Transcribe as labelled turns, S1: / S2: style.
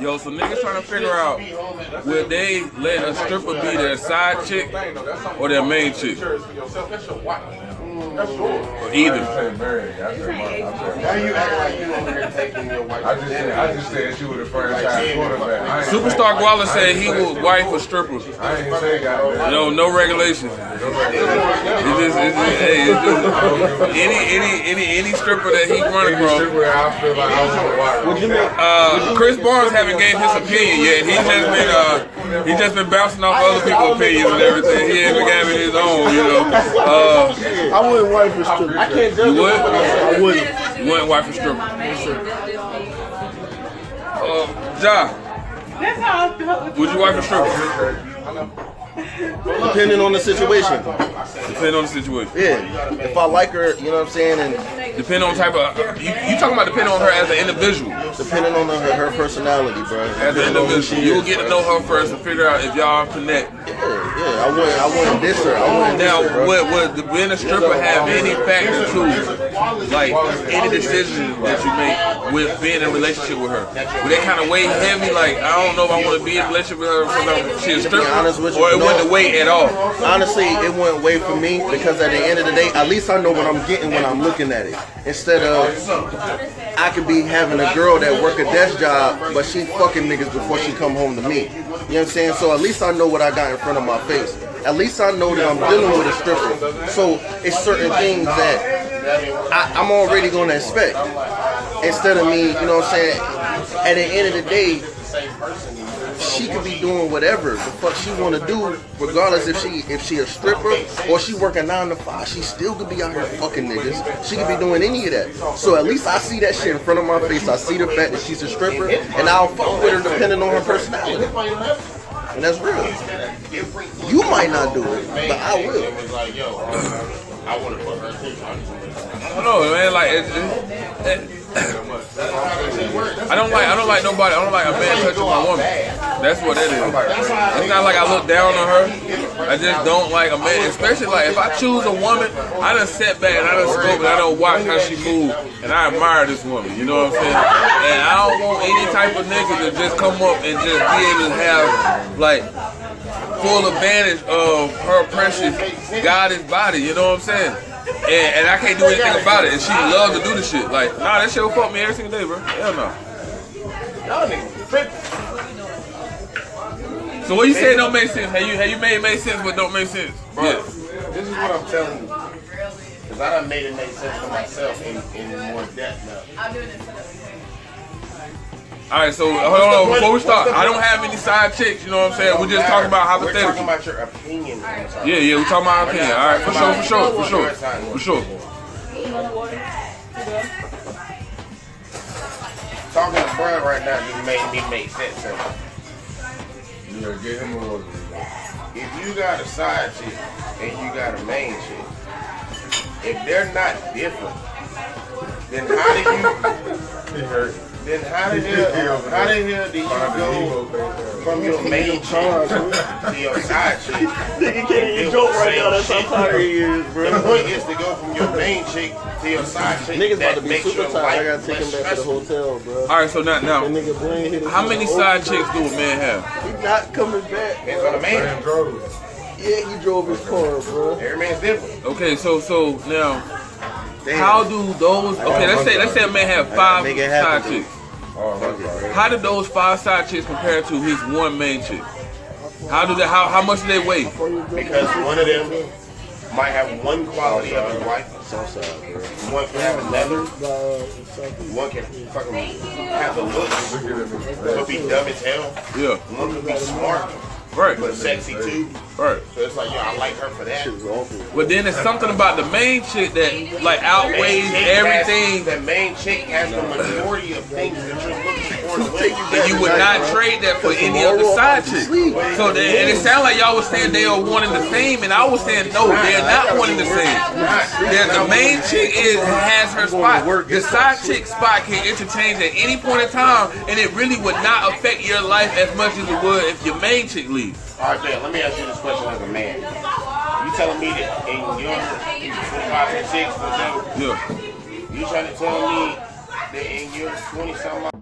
S1: Yo, so niggas trying to figure out will they let a stripper be their side chick or their main chick? Or either.
S2: Now you act like you over here taking your wife.
S3: I just said, I just said she was the franchise quarterback. I ain't-
S1: Superstar Guala said he was wife a stripper.
S3: I ain't say goddamn.
S1: No, no regulations. It's just, it's just, hey, it's just any, any, any, any stripper that he run
S3: Any
S1: across.
S3: stripper I feel like I was
S4: Would you?
S1: Uh, Chris Barnes haven't gave his opinion yet. He's just been, uh, he just been bouncing off other people's opinions and everything. He ain't been giving his own, you know. Uh,
S4: I wouldn't wife a stripper. I can't judge
S1: You would?
S4: I wouldn't.
S1: you wouldn't wife a stripper. Uh, Ja,
S5: That's how
S1: would you wife a stripper?
S4: Depending on the situation.
S1: Depending on the situation.
S4: Yeah. If I like her, you know what I'm saying, and
S1: Depending on type of, you, you talking about depending on her as an individual.
S4: depending on her, her personality, bro.
S1: As an individual, you will get to know her first and figure out if y'all connect.
S4: Yeah. I wouldn't. I wouldn't diss her. I wouldn't diss
S1: Now,
S4: her,
S1: would, would the, being a stripper have any factor to, like, any decision that you make with being in a relationship with her? Would that kind of weigh heavy? Like, I don't know if I want to be in a relationship with her because she's a stripper,
S4: you,
S1: or it
S4: no.
S1: wouldn't weigh at all.
S4: Honestly, it wouldn't weigh for me because at the end of the day, at least I know what I'm getting when I'm looking at it. Instead of I could be having a girl that work a desk job, but she fucking niggas before she come home to me. You know what I'm saying? So at least I know what I got in front of my face. At least I know that I'm dealing with a stripper. So it's certain things that I, I'm already gonna expect. Instead of me, you know what I'm saying? At the end of the day, she could be doing whatever the fuck she want to do, regardless if she if she a stripper or she working nine to five. She still could be out here fucking niggas. She could be doing any of that. So at least I see that shit in front of my face. I see the fact that she's a stripper, and I'll fuck with her depending on her personality. And that's real. You might not do it, but I will.
S2: I want to put
S1: man. Like, it, it, it, I don't like, I don't like nobody. I don't like a man touching my woman. That's what it is. It's not like I look down on her. I just don't like a man, especially like if I choose a woman, I done sit back and I done scope and I don't watch how she move, and I admire this woman. You know what I'm saying? And I don't want any type of nigga to just come up and just be able to have like full advantage of her precious goddess body. You know what I'm saying? And, and I can't do anything about it. And she loves to do the shit. Like, nah, that shit will fuck me every single day, bro. Hell no.
S2: Y'all niggas.
S1: So what you say don't make sense? Have you have you made it make sense but don't make sense?
S2: Bro,
S1: Yeah.
S2: this is what I'm telling you. Because I done made it make sense for myself in, in more depth now.
S1: All right, so hold on, hold. Before we start, I don't have any side chicks. You know what I'm saying? We're just talking about
S2: We're talking about your opinion.
S1: Yeah, yeah, we're talking about our opinion. All right, for sure, for sure, for sure, for sure.
S2: Talking to Brian right now just made me make sense
S3: get him.
S2: If you got a side chick and you got a main chick, if they're not different, then how do you
S3: He hurt.
S2: then how the hell how the hell do you go from your main chick to your side chick?
S4: Nigga can't even joke right now. That's how tired he is, bro.
S2: The point is to go from your main chick to your side chick.
S4: Niggas about to be super
S2: your
S4: tired. I gotta take him back to the hotel, bro.
S1: All right, so now, now,
S4: nigga brain hit his
S1: how many side chicks do a man have?
S4: He not coming back.
S2: Depends on the man.
S3: Man.
S4: Yeah, he drove his car, bro.
S2: Every man's different.
S1: Okay, so so now,
S4: Damn.
S1: how do those? Okay, let's say let's say a man have five side chicks.
S3: Oh.
S1: How do those five side chicks compare to his one main chick? How do they? How how much do they weigh?
S2: Because one of them might have one quality of his wife. One can have another. One can fucking have the looks,
S3: Look at him.
S2: but be dumb as hell.
S1: Yeah,
S2: One can be smart,
S1: right,
S2: but sexy too.
S1: right.
S2: So it's like, yo, I like her for that.
S4: Shit was awful.
S1: But then there's something about the main chick that like outweighs
S2: Main chick has-
S1: everything.
S2: The main chick has the majority of things that you're looking for to win.
S1: And you would not trade that for any other side chick. So then, and it sounded like y'all was saying they are one and the same, and I was saying no, they're not one and the same. They're, the main chick is has her spot. The side chick spot can interchange at any point in time, and it really would not affect your life as much as it would if your main chick leaves.
S2: All right, Ben, let me ask you this question as a man. You telling me that in your 25, 26, whatever,
S1: Yeah.
S2: you trying to tell me years, 20 something.